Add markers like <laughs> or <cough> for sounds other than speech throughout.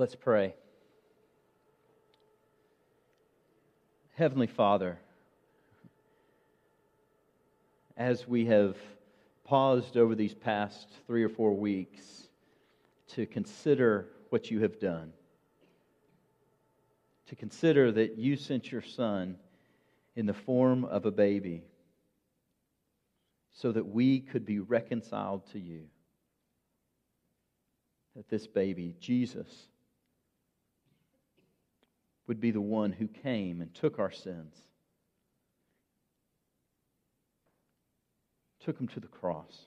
Let's pray. Heavenly Father, as we have paused over these past three or four weeks to consider what you have done, to consider that you sent your Son in the form of a baby so that we could be reconciled to you. That this baby, Jesus, would be the one who came and took our sins, took them to the cross,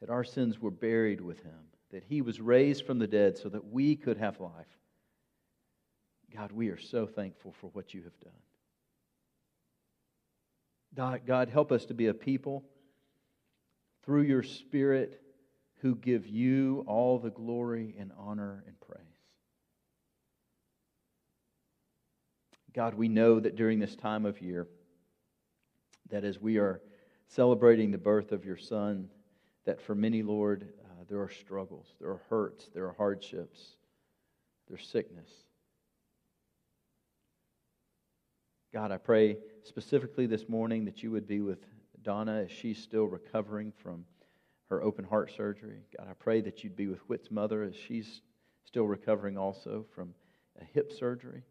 that our sins were buried with him, that he was raised from the dead so that we could have life. God, we are so thankful for what you have done. God, help us to be a people through your Spirit who give you all the glory and honor and praise. God, we know that during this time of year, that as we are celebrating the birth of your Son, that for many, Lord, uh, there are struggles, there are hurts, there are hardships, there's sickness. God, I pray specifically this morning that you would be with Donna as she's still recovering from her open heart surgery. God, I pray that you'd be with Whit's mother as she's still recovering also from a hip surgery.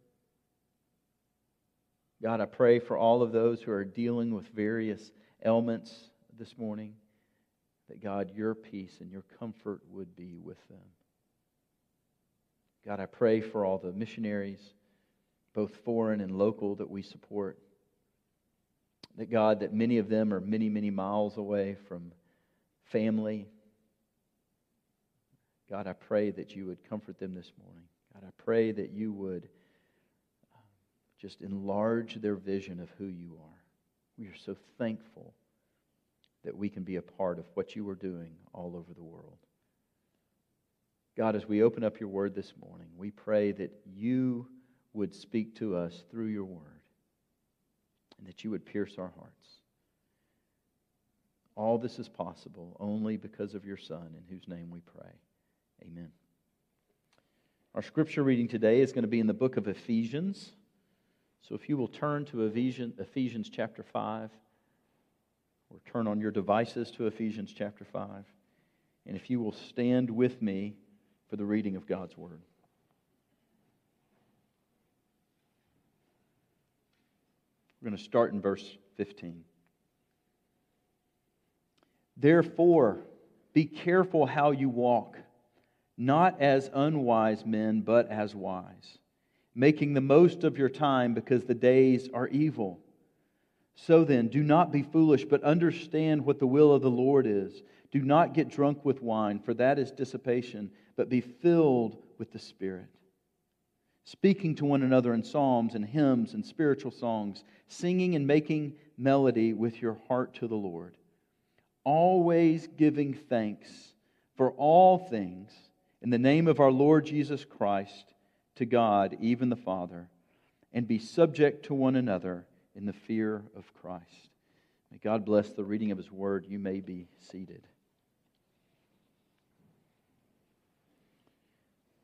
God, I pray for all of those who are dealing with various ailments this morning, that God, your peace and your comfort would be with them. God, I pray for all the missionaries, both foreign and local, that we support. That God, that many of them are many, many miles away from family. God, I pray that you would comfort them this morning. God, I pray that you would just enlarge their vision of who you are. We are so thankful that we can be a part of what you are doing all over the world. God, as we open up your word this morning, we pray that you would speak to us through your word and that you would pierce our hearts. All this is possible only because of your Son, in whose name we pray. Amen. Our scripture reading today is going to be in the book of Ephesians. So if you will turn to Ephesians, Ephesians chapter 5, or turn on your devices to Ephesians chapter 5, and if you will stand with me for the reading of God's Word. We're going to start in verse 15. Therefore, be careful how you walk, not as unwise men, but as wise making the most of your time because the days are evil. So then, do not be foolish, but understand what the will of the Lord is. Do not get drunk with wine, for that is dissipation, but be filled with the Spirit. Speaking to one another in psalms and hymns and spiritual songs, singing and making melody with your heart to the Lord. Always giving thanks for all things in the name of our Lord Jesus Christ to God, even the Father, and be subject to one another in the fear of Christ. May God bless the reading of His word. You may be seated.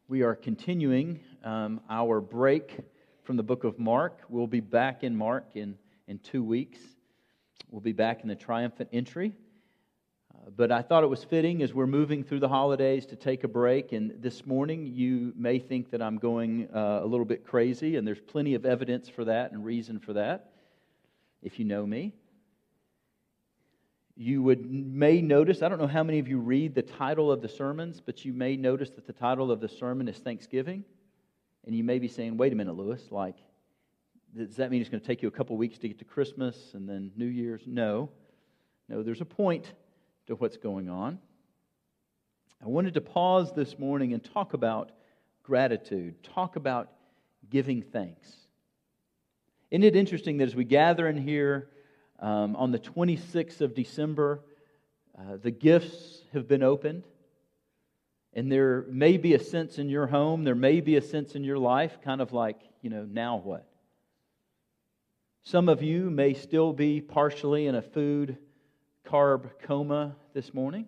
We are continuing um, our break from the book of Mark. We'll be back in Mark in, in two weeks. We'll be back in the triumphant entry but I thought it was fitting as we're moving through the holidays to take a break. And this morning, you may think that I'm going uh, a little bit crazy, and there's plenty of evidence for that and reason for that, if you know me. You would may notice, I don't know how many of you read the title of the sermons, but you may notice that the title of the sermon is Thanksgiving. And you may be saying, wait a minute, Lewis, like, does that mean it's going to take you a couple weeks to get to Christmas and then New Year's? No. No, there's a point to what's going on. I wanted to pause this morning and talk about gratitude, talk about giving thanks. Isn't it interesting that as we gather in here um, on the 26th of December, uh, the gifts have been opened? And there may be a sense in your home, there may be a sense in your life, kind of like, you know, now what? Some of you may still be partially in a food carb coma this morning.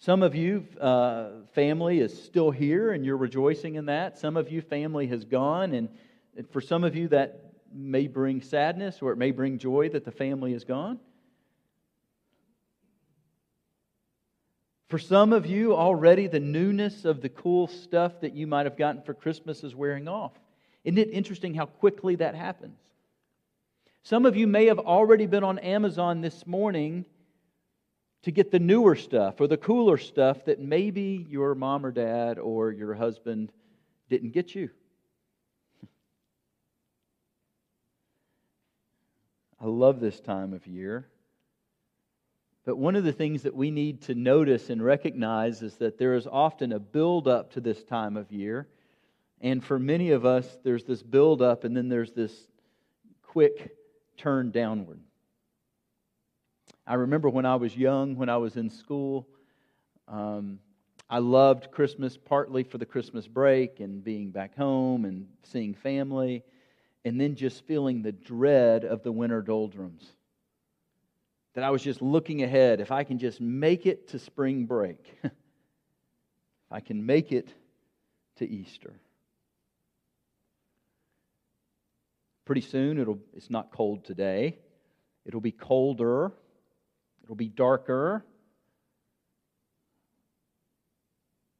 Some of you, uh, family is still here and you're rejoicing in that. Some of you, family has gone. And for some of you, that may bring sadness or it may bring joy that the family is gone. For some of you, already the newness of the cool stuff that you might have gotten for Christmas is wearing off. Isn't it interesting how quickly that happens? Some of you may have already been on Amazon this morning to get the newer stuff or the cooler stuff that maybe your mom or dad or your husband didn't get you. <laughs> I love this time of year. But one of the things that we need to notice and recognize is that there is often a build up to this time of year. And for many of us, there's this build up and then there's this quick turn downward. I remember when I was young, when I was in school, um, I loved Christmas partly for the Christmas break and being back home and seeing family, and then just feeling the dread of the winter doldrums. That I was just looking ahead. If I can just make it to spring break, <laughs> if I can make it to Easter. Pretty soon, it'll, it's not cold today. It'll be colder. It'll be darker.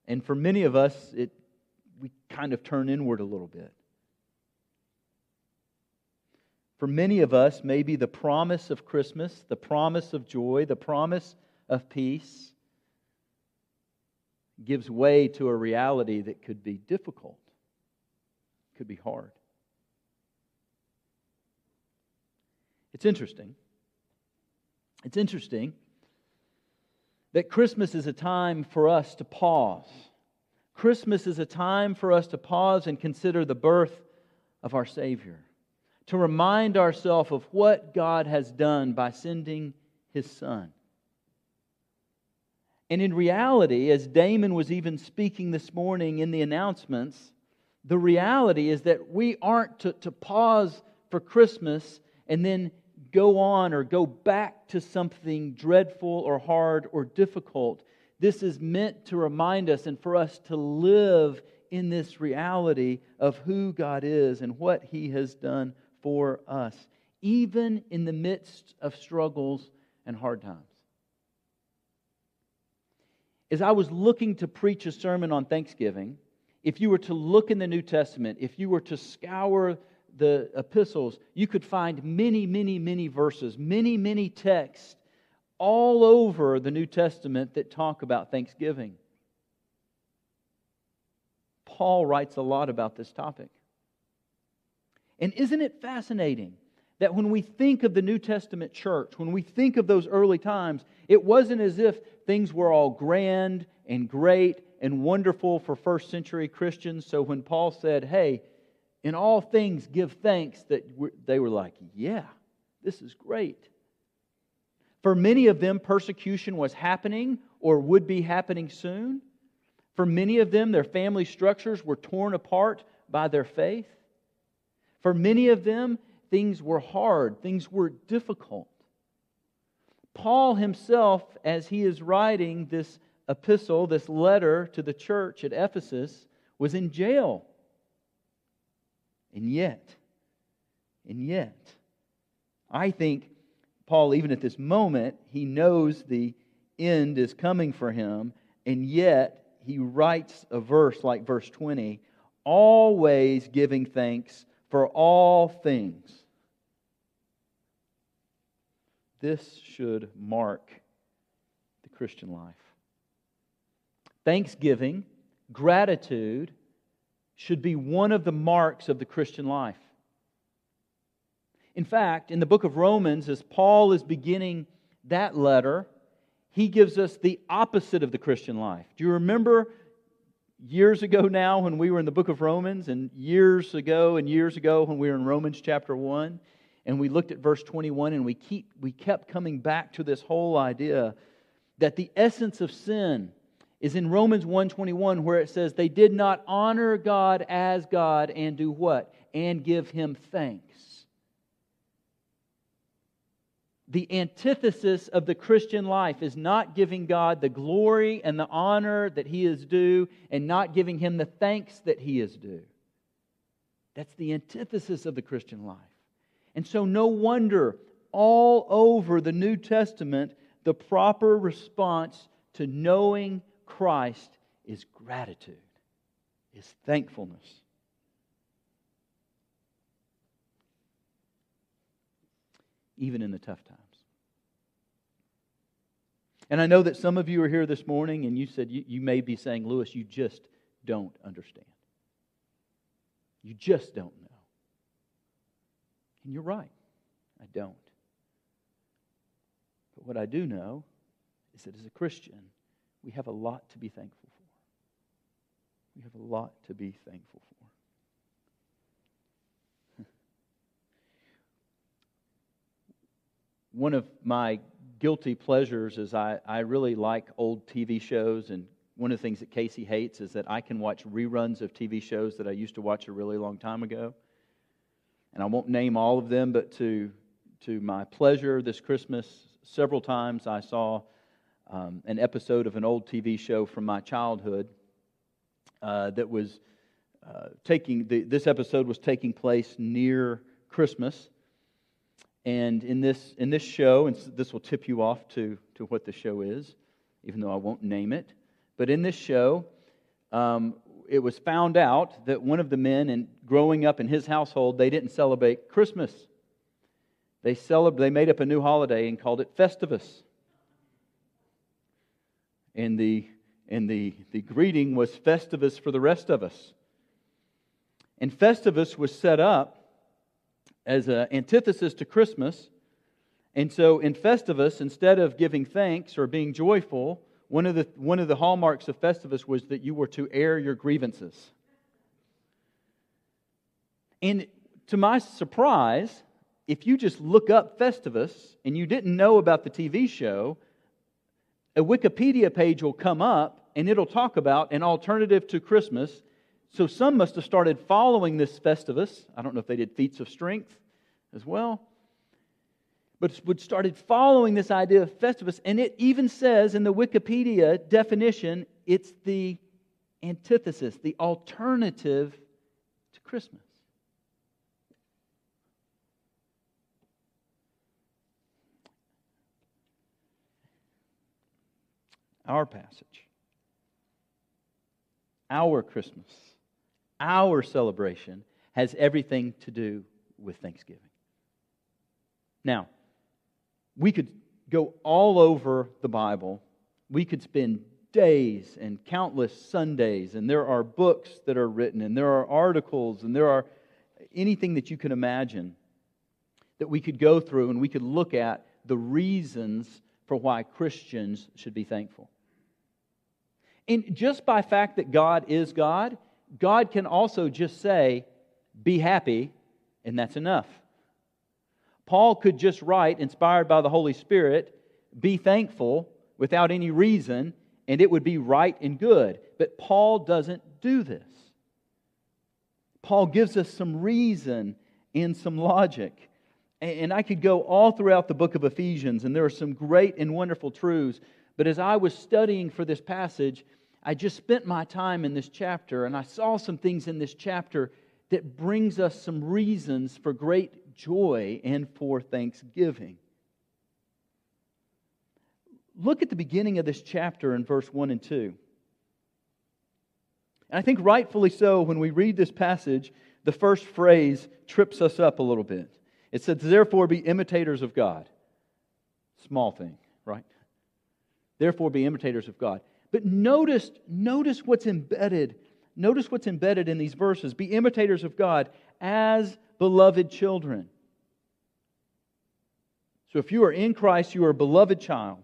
And for many of us, it, we kind of turn inward a little bit. For many of us, maybe the promise of Christmas, the promise of joy, the promise of peace gives way to a reality that could be difficult, could be hard. It's interesting it's interesting that Christmas is a time for us to pause. Christmas is a time for us to pause and consider the birth of our Savior, to remind ourselves of what God has done by sending His Son. And in reality, as Damon was even speaking this morning in the announcements, the reality is that we aren't to, to pause for Christmas and then go on or go back to something dreadful or hard or difficult. This is meant to remind us and for us to live in this reality of who God is and what He has done for us, even in the midst of struggles and hard times. As I was looking to preach a sermon on Thanksgiving, if you were to look in the New Testament, if you were to scour the epistles, you could find many, many, many verses, many, many texts all over the New Testament that talk about Thanksgiving. Paul writes a lot about this topic. And isn't it fascinating that when we think of the New Testament church, when we think of those early times, it wasn't as if things were all grand and great and wonderful for first century Christians. So when Paul said, hey, in all things give thanks that they were like, yeah, this is great. For many of them, persecution was happening or would be happening soon. For many of them, their family structures were torn apart by their faith. For many of them, things were hard, things were difficult. Paul himself, as he is writing this epistle, this letter to the church at Ephesus, was in jail and yet, and yet, I think Paul, even at this moment, he knows the end is coming for him, and yet he writes a verse like verse 20 always giving thanks for all things. This should mark the Christian life. Thanksgiving, gratitude, should be one of the marks of the Christian life. In fact, in the book of Romans, as Paul is beginning that letter, he gives us the opposite of the Christian life. Do you remember years ago now when we were in the book of Romans, and years ago and years ago when we were in Romans chapter 1, and we looked at verse 21, and we, keep, we kept coming back to this whole idea that the essence of sin is in Romans 1:21 where it says they did not honor God as God and do what? And give him thanks. the antithesis of the Christian life is not giving God the glory and the honor that He is due and not giving Him the thanks that He is due. That's the antithesis of the Christian life. And so, no wonder all over the New Testament, the proper response to knowing Christ is gratitude, is thankfulness. even in the tough times. And I know that some of you are here this morning and you said you, you may be saying, Lewis, you just don't understand. You just don't know. And you're right. I don't. But what I do know is that as a Christian, we have a lot to be thankful for. We have a lot to be thankful for. <laughs> one of my guilty pleasures is I, I really like old TV shows, and one of the things that Casey hates is that I can watch reruns of TV shows that I used to watch a really long time ago. And I won't name all of them, but to, to my pleasure this Christmas, several times I saw um, an episode of an old TV show from my childhood uh, that was uh, taking, the, this episode was taking place near Christmas. And in this, in this show, and this will tip you off to, to what the show is, even though I won't name it. But in this show, um, it was found out that one of the men, and growing up in his household, they didn't celebrate Christmas. They, celeb- they made up a new holiday and called it Festivus. And the, and the, the greeting was Festivus for the rest of us. And Festivus was set up as an antithesis to Christmas. And so in Festivus, instead of giving thanks or being joyful, one of the, one of the hallmarks of Festivus was that you were to air your grievances. And to my surprise, if you just look up Festivus and you didn't know about the TV show, a Wikipedia page will come up and it'll talk about an alternative to Christmas so some must have started following this Festivus. I don't know if they did feats of strength as well. But would started following this idea of Festivus, and it even says in the Wikipedia definition, it's the antithesis, the alternative to Christmas. Our passage, our Christmas our celebration has everything to do with Thanksgiving. Now, we could go all over the Bible. We could spend days and countless Sundays, and there are books that are written, and there are articles, and there are anything that you can imagine that we could go through and we could look at the reasons for why Christians should be thankful. And just by fact that God is God, God can also just say, be happy, and that's enough. Paul could just write, inspired by the Holy Spirit, be thankful without any reason, and it would be right and good. But Paul doesn't do this. Paul gives us some reason and some logic. And I could go all throughout the book of Ephesians, and there are some great and wonderful truths. But as I was studying for this passage, I just spent my time in this chapter and I saw some things in this chapter that brings us some reasons for great joy and for thanksgiving. Look at the beginning of this chapter in verse 1 and 2. And I think rightfully so, when we read this passage, the first phrase trips us up a little bit. It says, Therefore be imitators of God. Small thing, right? Therefore be imitators of God. But notice, notice what's embedded. Notice what's embedded in these verses. Be imitators of God as beloved children. So if you are in Christ, you are a beloved child.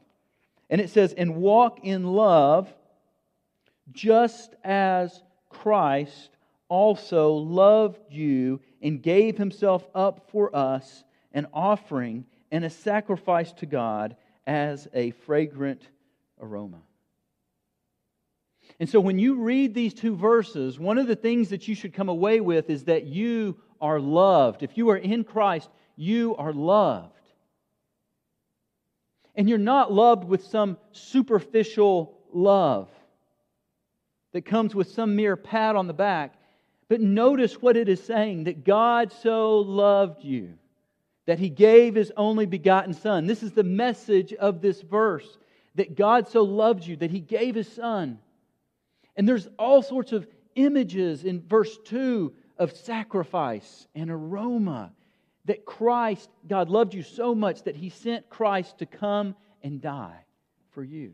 And it says, and walk in love just as Christ also loved you and gave himself up for us, an offering and a sacrifice to God as a fragrant aroma. And so when you read these two verses, one of the things that you should come away with is that you are loved. If you are in Christ, you are loved. And you're not loved with some superficial love that comes with some mere pat on the back. But notice what it is saying that God so loved you that he gave his only begotten Son. This is the message of this verse that God so loved you that he gave his Son. And there's all sorts of images in verse 2 of sacrifice and aroma that Christ, God loved you so much that he sent Christ to come and die for you.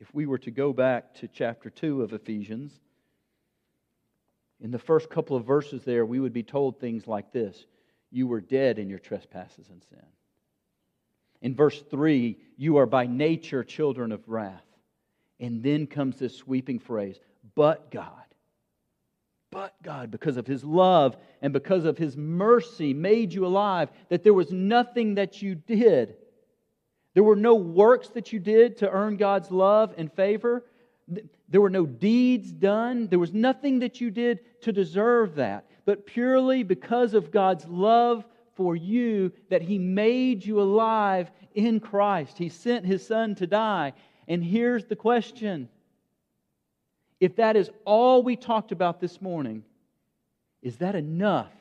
If we were to go back to chapter 2 of Ephesians, in the first couple of verses there, we would be told things like this You were dead in your trespasses and sin. In verse 3, you are by nature children of wrath. And then comes this sweeping phrase, but God. But God, because of his love and because of his mercy, made you alive, that there was nothing that you did. There were no works that you did to earn God's love and favor. There were no deeds done. There was nothing that you did to deserve that. But purely because of God's love for you, that He made you alive in Christ. He sent His Son to die. And here's the question if that is all we talked about this morning, is that enough?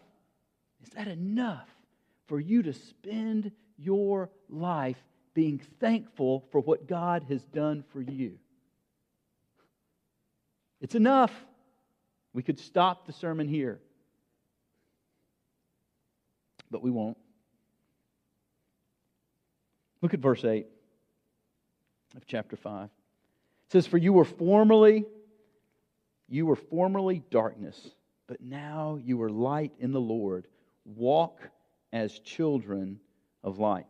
Is that enough for you to spend your life being thankful for what God has done for you? It's enough. We could stop the sermon here, but we won't. Look at verse 8 of chapter 5. It says, For you were formerly, you were formerly darkness, but now you are light in the Lord. Walk as children of light.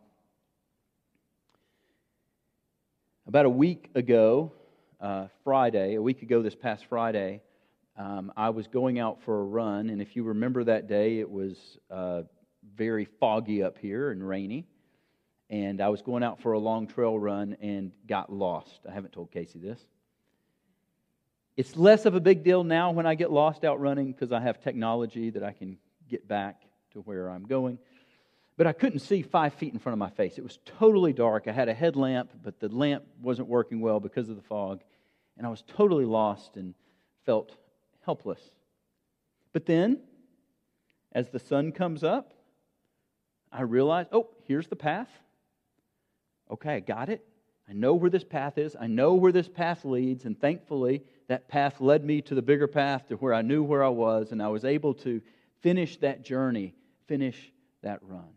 About a week ago, uh, Friday, a week ago this past Friday, um, I was going out for a run, and if you remember that day, it was uh, very foggy up here and rainy and I was going out for a long trail run and got lost. I haven't told Casey this. It's less of a big deal now when I get lost out running because I have technology that I can get back to where I'm going. But I couldn't see five feet in front of my face. It was totally dark. I had a headlamp, but the lamp wasn't working well because of the fog. And I was totally lost and felt helpless. But then, as the sun comes up, I realized, oh, here's the path okay, I got it. I know where this path is. I know where this path leads. And thankfully, that path led me to the bigger path to where I knew where I was. And I was able to finish that journey, finish that run.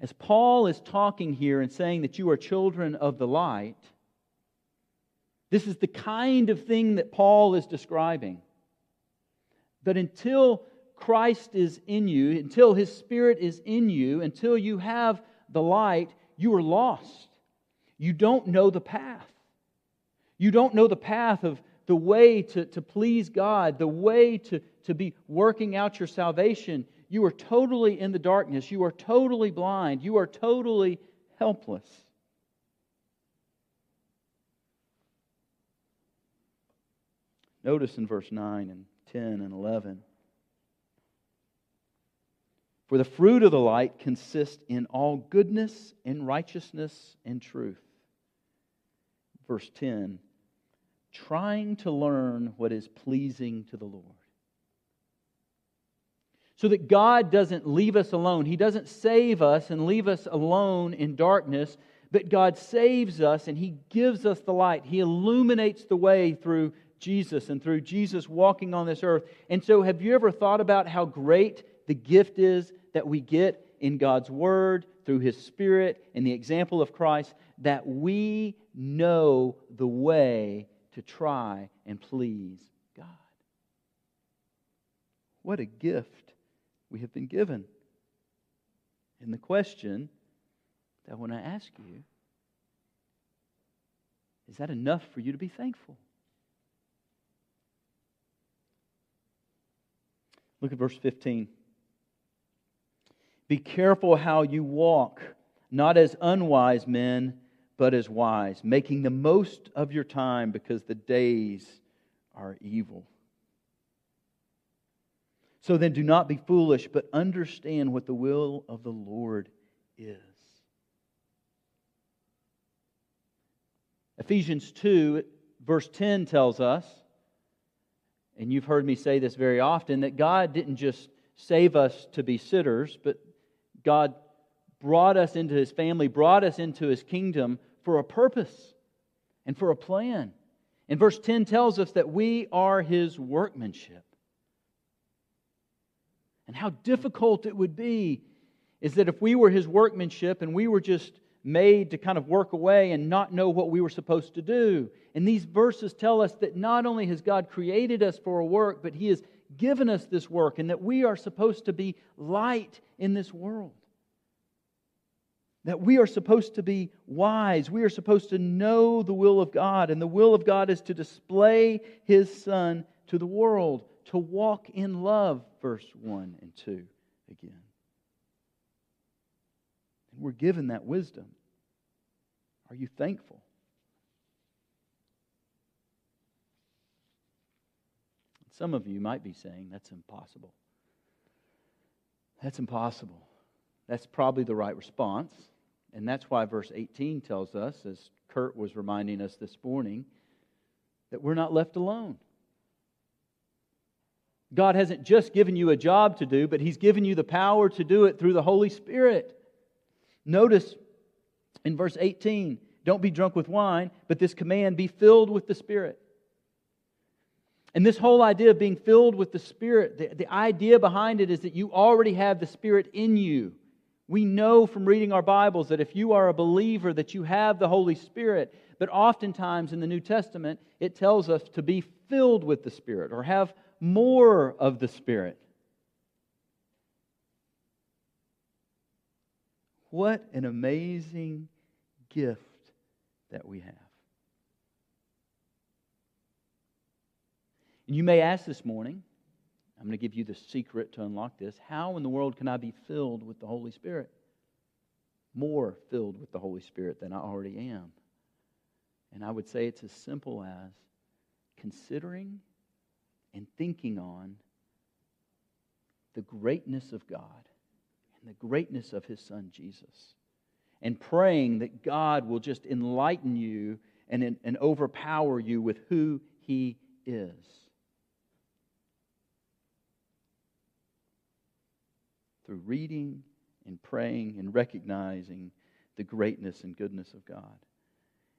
As Paul is talking here and saying that you are children of the light, this is the kind of thing that Paul is describing. That until Christ is in you, until his Spirit is in you, until you have the light, you are lost. You don't know the path. You don't know the path of the way to, to please God, the way to, to be working out your salvation. You are totally in the darkness. You are totally blind. You are totally helpless. Notice in verse 9 and 10 and 11. For the fruit of the light consists in all goodness and righteousness and truth. Verse 10 trying to learn what is pleasing to the Lord. So that God doesn't leave us alone. He doesn't save us and leave us alone in darkness, but God saves us and He gives us the light. He illuminates the way through Jesus and through Jesus walking on this earth. And so, have you ever thought about how great the gift is that we get in God's Word, through His Spirit, and the example of Christ, that we know the way to try and please God. What a gift we have been given. And the question that when I ask you, is that enough for you to be thankful? Look at verse 15. Be careful how you walk, not as unwise men, but as wise, making the most of your time because the days are evil. So then do not be foolish, but understand what the will of the Lord is. Ephesians 2, verse 10 tells us, and you've heard me say this very often, that God didn't just save us to be sitters, but God brought us into his family, brought us into his kingdom for a purpose and for a plan. And verse 10 tells us that we are his workmanship. And how difficult it would be is that if we were his workmanship and we were just made to kind of work away and not know what we were supposed to do. And these verses tell us that not only has God created us for a work, but he has given us this work and that we are supposed to be light in this world. That we are supposed to be wise. We are supposed to know the will of God. And the will of God is to display His Son to the world, to walk in love, verse 1 and 2 again. And we're given that wisdom. Are you thankful? Some of you might be saying, that's impossible. That's impossible. That's probably the right response. And that's why verse 18 tells us, as Kurt was reminding us this morning, that we're not left alone. God hasn't just given you a job to do, but He's given you the power to do it through the Holy Spirit. Notice in verse 18 don't be drunk with wine, but this command be filled with the Spirit. And this whole idea of being filled with the Spirit, the, the idea behind it is that you already have the Spirit in you. We know from reading our Bibles that if you are a believer that you have the Holy Spirit, but oftentimes in the New Testament it tells us to be filled with the Spirit or have more of the Spirit. What an amazing gift that we have. And you may ask this morning, I'm going to give you the secret to unlock this. How in the world can I be filled with the Holy Spirit? More filled with the Holy Spirit than I already am. And I would say it's as simple as considering and thinking on the greatness of God and the greatness of His Son Jesus. And praying that God will just enlighten you and, and overpower you with who He is. Through reading and praying and recognizing the greatness and goodness of God.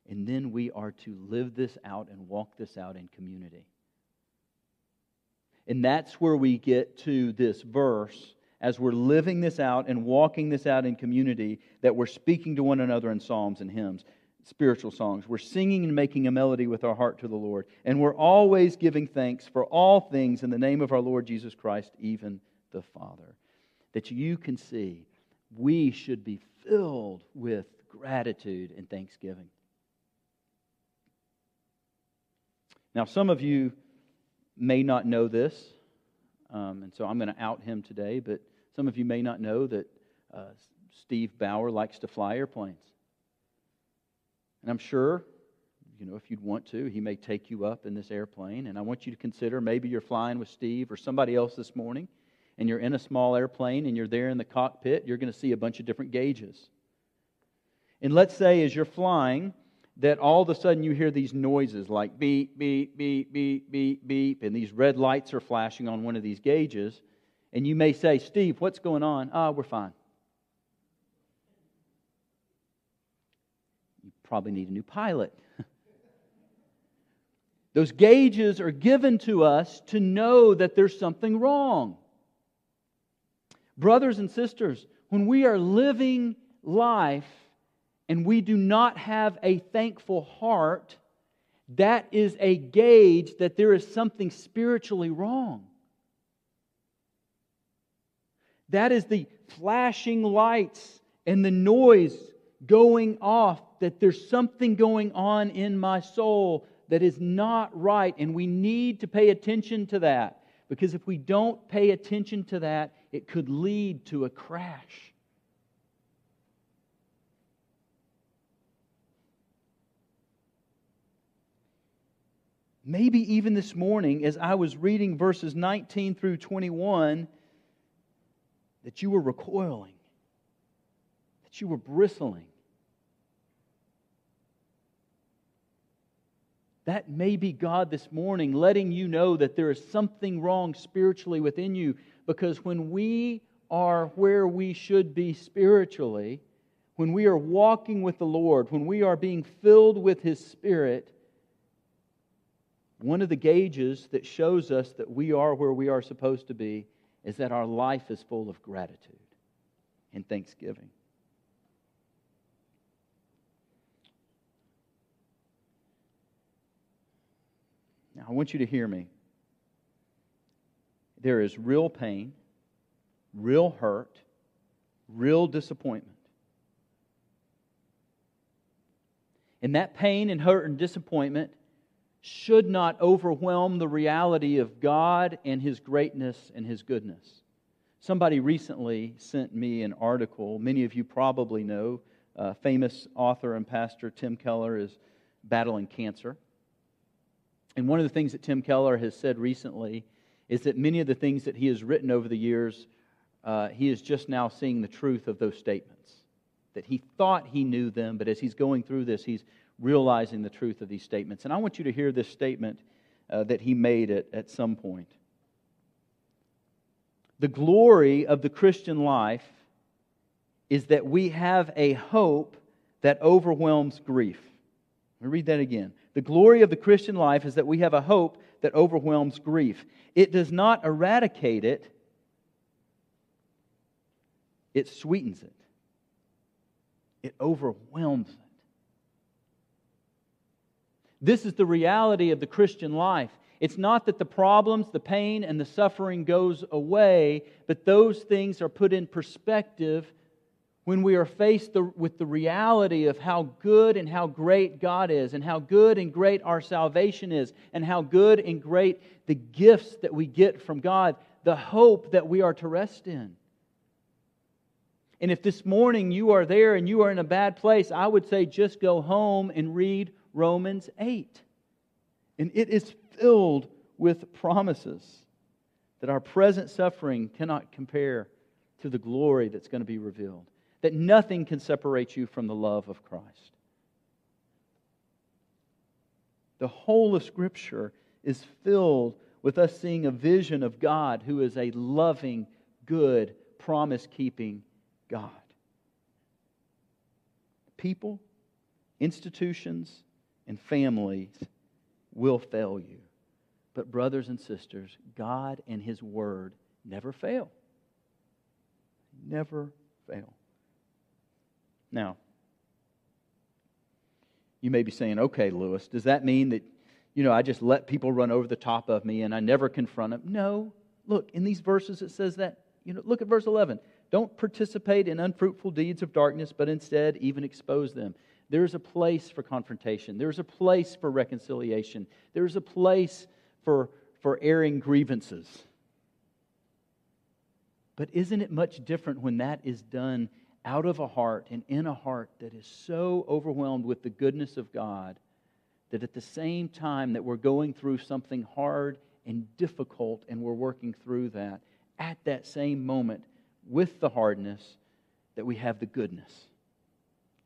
And then we are to live this out and walk this out in community. And that's where we get to this verse as we're living this out and walking this out in community that we're speaking to one another in psalms and hymns, spiritual songs. We're singing and making a melody with our heart to the Lord. And we're always giving thanks for all things in the name of our Lord Jesus Christ, even the Father that you can see we should be filled with gratitude and thanksgiving. Now, some of you may not know this, um, and so I'm going to out him today, but some of you may not know that uh, Steve Bauer likes to fly airplanes. And I'm sure, you know, if you'd want to, he may take you up in this airplane. And I want you to consider maybe you're flying with Steve or somebody else this morning and you're in a small airplane and you're there in the cockpit, you're going to see a bunch of different gauges. And let's say as you're flying, that all of a sudden you hear these noises like beep, beep, beep, beep, beep, beep, and these red lights are flashing on one of these gauges. And you may say, Steve, what's going on? Ah, oh, we're fine. You probably need a new pilot. <laughs> Those gauges are given to us to know that there's something wrong. Brothers and sisters, when we are living life and we do not have a thankful heart, that is a gauge that there is something spiritually wrong. That is the flashing lights and the noise going off, that there's something going on in my soul that is not right, and we need to pay attention to that. Because if we don't pay attention to that, it could lead to a crash. maybe even this morning, as I was reading verses 19 through 21, that you were recoiling, that you were bristling. That may be God this morning letting you know that there is something wrong spiritually within you because when we are where we should be spiritually, when we are walking with the Lord, when we are being filled with His Spirit, one of the gauges that shows us that we are where we are supposed to be is that our life is full of gratitude and thanksgiving. Now, I want you to hear me. There is real pain, real hurt, real disappointment. And that pain and hurt and disappointment should not overwhelm the reality of God and His greatness and His goodness. Somebody recently sent me an article. Many of you probably know. Uh, famous author and pastor Tim Keller is battling cancer. And one of the things that Tim Keller has said recently is that many of the things that he has written over the years, uh, he is just now seeing the truth of those statements. That he thought he knew them, but as he's going through this, he's realizing the truth of these statements. And I want you to hear this statement uh, that he made at, at some point. The glory of the Christian life is that we have a hope that overwhelms grief. Let me read that again. The glory of the Christian life is that we have a hope that overwhelms grief. It does not eradicate it, it sweetens it, it overwhelms it. This is the reality of the Christian life. It's not that the problems, the pain, and the suffering goes away, but those things are put in perspective when we are faced the, with the reality of how good and how great God is, and how good and great our salvation is, and how good and great the gifts that we get from God, the hope that we are to rest in. And if this morning you are there and you are in a bad place, I would say just go home and read Romans 8. And it is filled with promises that our present suffering cannot compare to the glory that's going to be revealed, that nothing can separate you from the love of Christ. The whole of Scripture is filled with us seeing a vision of God who is a loving, good, promise keeping God. People, institutions, and families will fail you. But, brothers and sisters, God and His Word never fail. Never fail. Now, you may be saying, okay, Lewis, does that mean that, you know, I just let people run over the top of me and I never confront them? No. Look, in these verses it says that, you know, look at verse 11. Don't participate in unfruitful deeds of darkness, but instead even expose them. There's a place for confrontation. There's a place for reconciliation. There's a place for, for airing grievances. But isn't it much different when that is done out of a heart and in a heart that is so overwhelmed with the goodness of God that at the same time that we're going through something hard and difficult and we're working through that, at that same moment, with the hardness, that we have the goodness.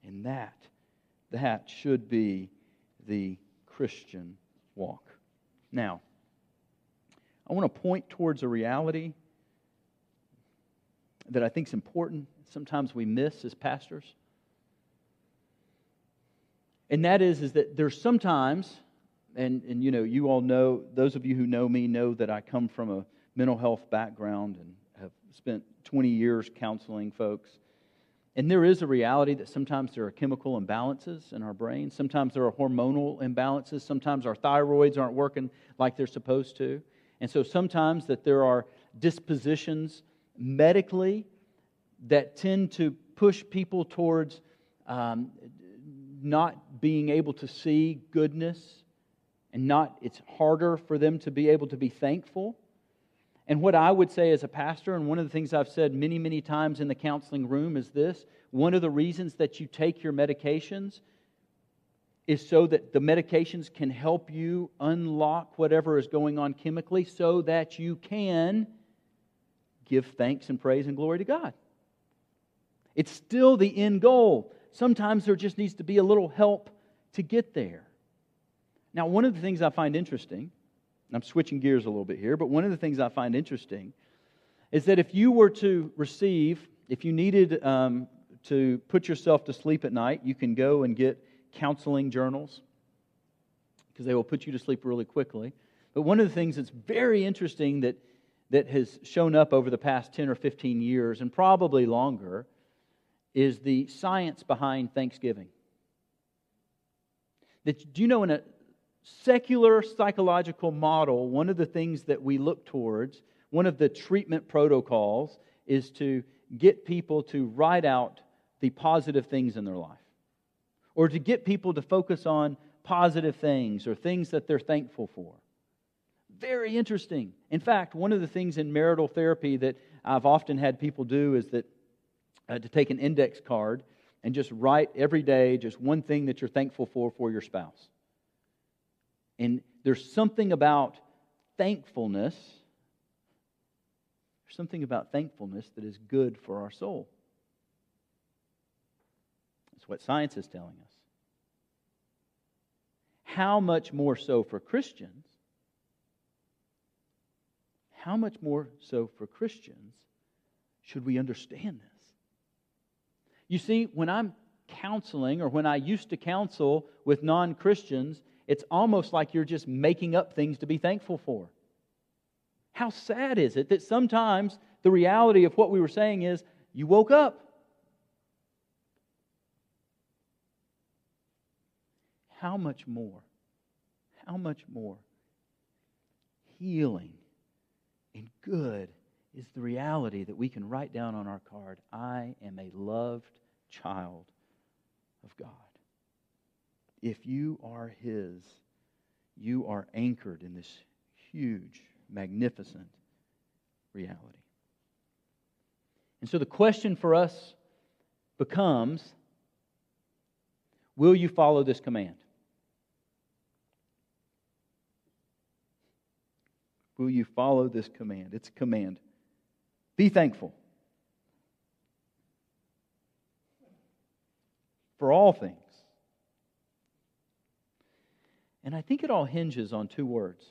And that that should be the Christian walk. Now, I want to point towards a reality that I think is important. Sometimes we miss as pastors. And that is, is that there's sometimes, and, and you know, you all know, those of you who know me know that I come from a mental health background and have spent 20 years counseling folks. And there is a reality that sometimes there are chemical imbalances in our brain. Sometimes there are hormonal imbalances. Sometimes our thyroids aren't working like they're supposed to. And so sometimes that there are dispositions medically that tend to push people towards um, not being able to see goodness and not it's harder for them to be able to be thankful and what I would say as a pastor, and one of the things I've said many, many times in the counseling room is this one of the reasons that you take your medications is so that the medications can help you unlock whatever is going on chemically so that you can give thanks and praise and glory to God. It's still the end goal. Sometimes there just needs to be a little help to get there. Now, one of the things I find interesting, I'm switching gears a little bit here, but one of the things I find interesting is that if you were to receive, if you needed um, to put yourself to sleep at night, you can go and get counseling journals because they will put you to sleep really quickly. But one of the things that's very interesting that, that has shown up over the past 10 or 15 years, and probably longer, is the science behind Thanksgiving. That, do you know, in a secular psychological model, one of the things that we look towards, one of the treatment protocols, is to get people to write out the positive things in their life or to get people to focus on positive things or things that they're thankful for. Very interesting. In fact, one of the things in marital therapy that I've often had people do is that uh, to take an index card and just write every day just one thing that you're thankful for for your spouse. And there's something about thankfulness, there's something about thankfulness that is good for our soul. That's what science is telling us. How much more so for Christians? How much more so for Christians should we understand this? You see, when I'm counseling or when I used to counsel with non Christians, it's almost like you're just making up things to be thankful for. How sad is it that sometimes the reality of what we were saying is you woke up. How much more? How much more healing and good is the reality that we can write down on our card I am a loved child of God. If you are His, you are anchored in this huge, magnificent reality. And so the question for us becomes Will you follow this command? Will you follow this command? It's a command. Be thankful. For all things. And I think it all hinges on two words.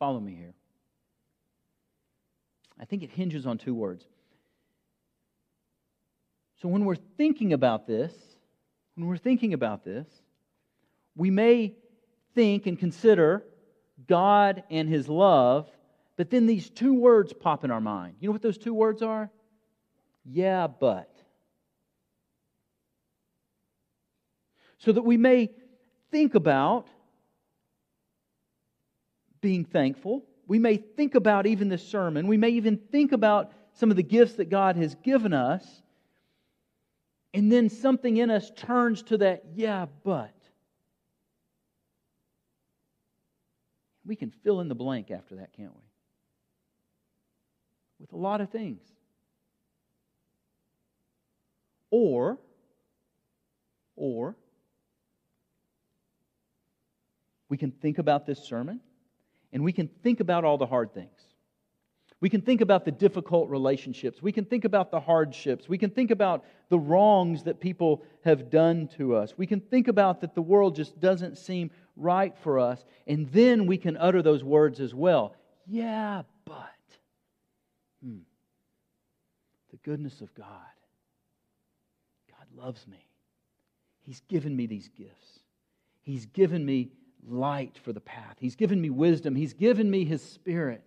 Follow me here. I think it hinges on two words. So when we're thinking about this, when we're thinking about this, we may think and consider God and His love, but then these two words pop in our mind. You know what those two words are? Yeah, but. So that we may think about being thankful. We may think about even this sermon. We may even think about some of the gifts that God has given us. And then something in us turns to that, yeah, but. We can fill in the blank after that, can't we? With a lot of things. Or, or, we can think about this sermon and we can think about all the hard things. We can think about the difficult relationships. We can think about the hardships. We can think about the wrongs that people have done to us. We can think about that the world just doesn't seem right for us. And then we can utter those words as well. Yeah. Hmm. The goodness of God. God loves me. He's given me these gifts. He's given me light for the path. He's given me wisdom. He's given me His Spirit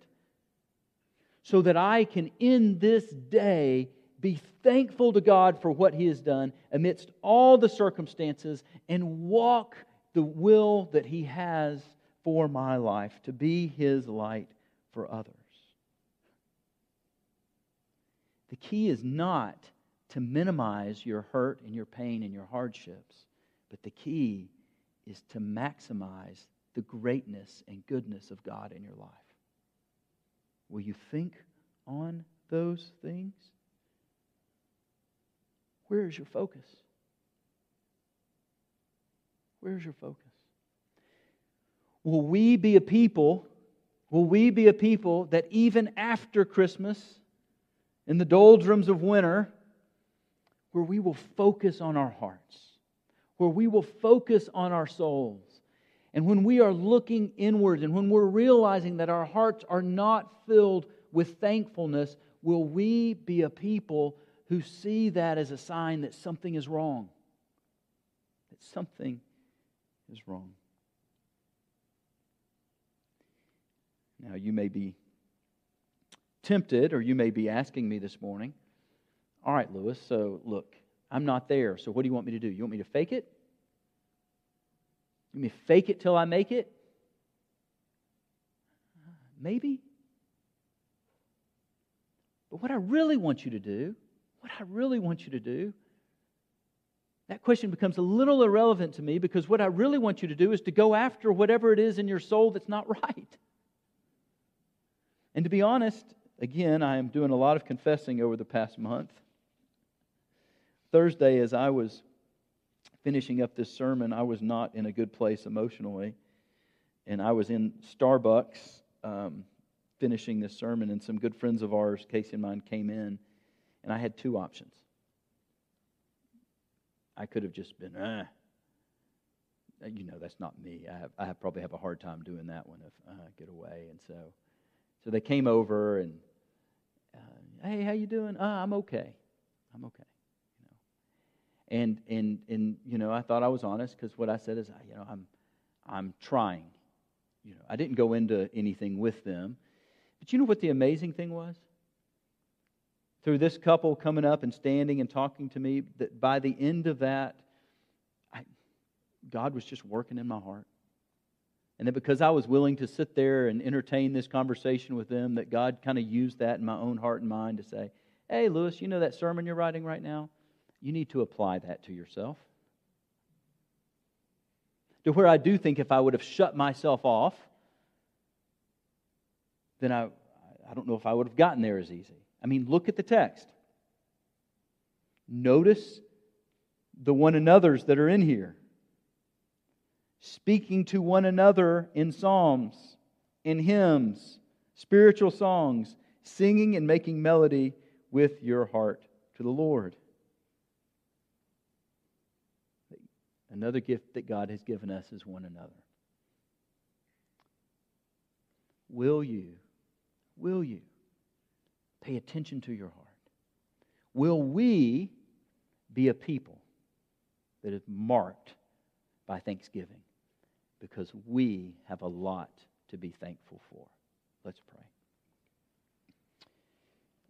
so that I can, in this day, be thankful to God for what He has done amidst all the circumstances and walk the will that He has for my life to be His light for others. The key is not to minimize your hurt and your pain and your hardships, but the key is to maximize the greatness and goodness of God in your life. Will you think on those things? Where is your focus? Where's your focus? Will we be a people? Will we be a people that even after Christmas, in the doldrums of winter, where we will focus on our hearts, where we will focus on our souls, and when we are looking inward and when we're realizing that our hearts are not filled with thankfulness, will we be a people who see that as a sign that something is wrong? That something is wrong. Now, you may be tempted, or you may be asking me this morning, all right, Lewis, so look, I'm not there, so what do you want me to do? You want me to fake it? You me fake it till I make it? Maybe. But what I really want you to do, what I really want you to do, that question becomes a little irrelevant to me because what I really want you to do is to go after whatever it is in your soul that's not <laughs> right. And to be honest, again, I am doing a lot of confessing over the past month. Thursday, as I was finishing up this sermon, I was not in a good place emotionally. And I was in Starbucks um, finishing this sermon, and some good friends of ours, Casey and mine, came in, and I had two options. I could have just been, ah. You know, that's not me. I, have, I have probably have a hard time doing that one if uh, get away. And so, so they came over and, uh, hey, how you doing? Uh, I'm okay. I'm okay. You know, and and and you know, I thought I was honest because what I said is, you know, I'm I'm trying. You know, I didn't go into anything with them, but you know what the amazing thing was? Through this couple coming up and standing and talking to me, that by the end of that, I, God was just working in my heart. And that because I was willing to sit there and entertain this conversation with them, that God kind of used that in my own heart and mind to say, hey, Lewis, you know that sermon you're writing right now? You need to apply that to yourself. To where I do think if I would have shut myself off, then I, I don't know if I would have gotten there as easy. I mean, look at the text. Notice the one another's that are in here speaking to one another in psalms, in hymns, spiritual songs, singing and making melody with your heart to the Lord. Another gift that God has given us is one another. Will you, will you pay attention to your heart? Will we be a people that is marked by thanksgiving? Because we have a lot to be thankful for. Let's pray.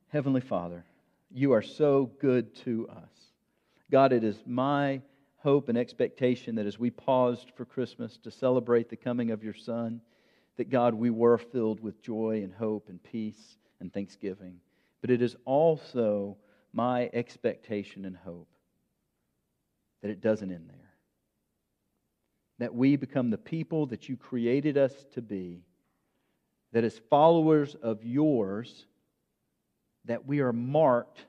Heavenly Father, you are so good to us. God, it is my hope and expectation that as we paused for Christmas to celebrate the coming of your Son, that God, we were filled with joy and hope and peace and thanksgiving. But it is also my expectation and hope that it doesn't end there that we become the people that you created us to be, that as followers of yours, that we are marked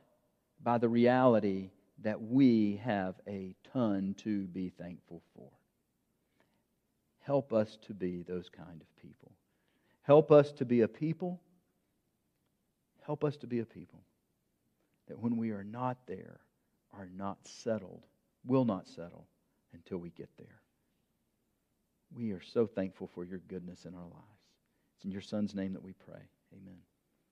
by the reality that we have a ton to be thankful for. Help us to be those kind of people. Help us to be a people. Help us to be a people that when we are not there, are not settled, will not settle until we get there. We are so thankful for your goodness in our lives. It's in your Son's name that we pray. Amen.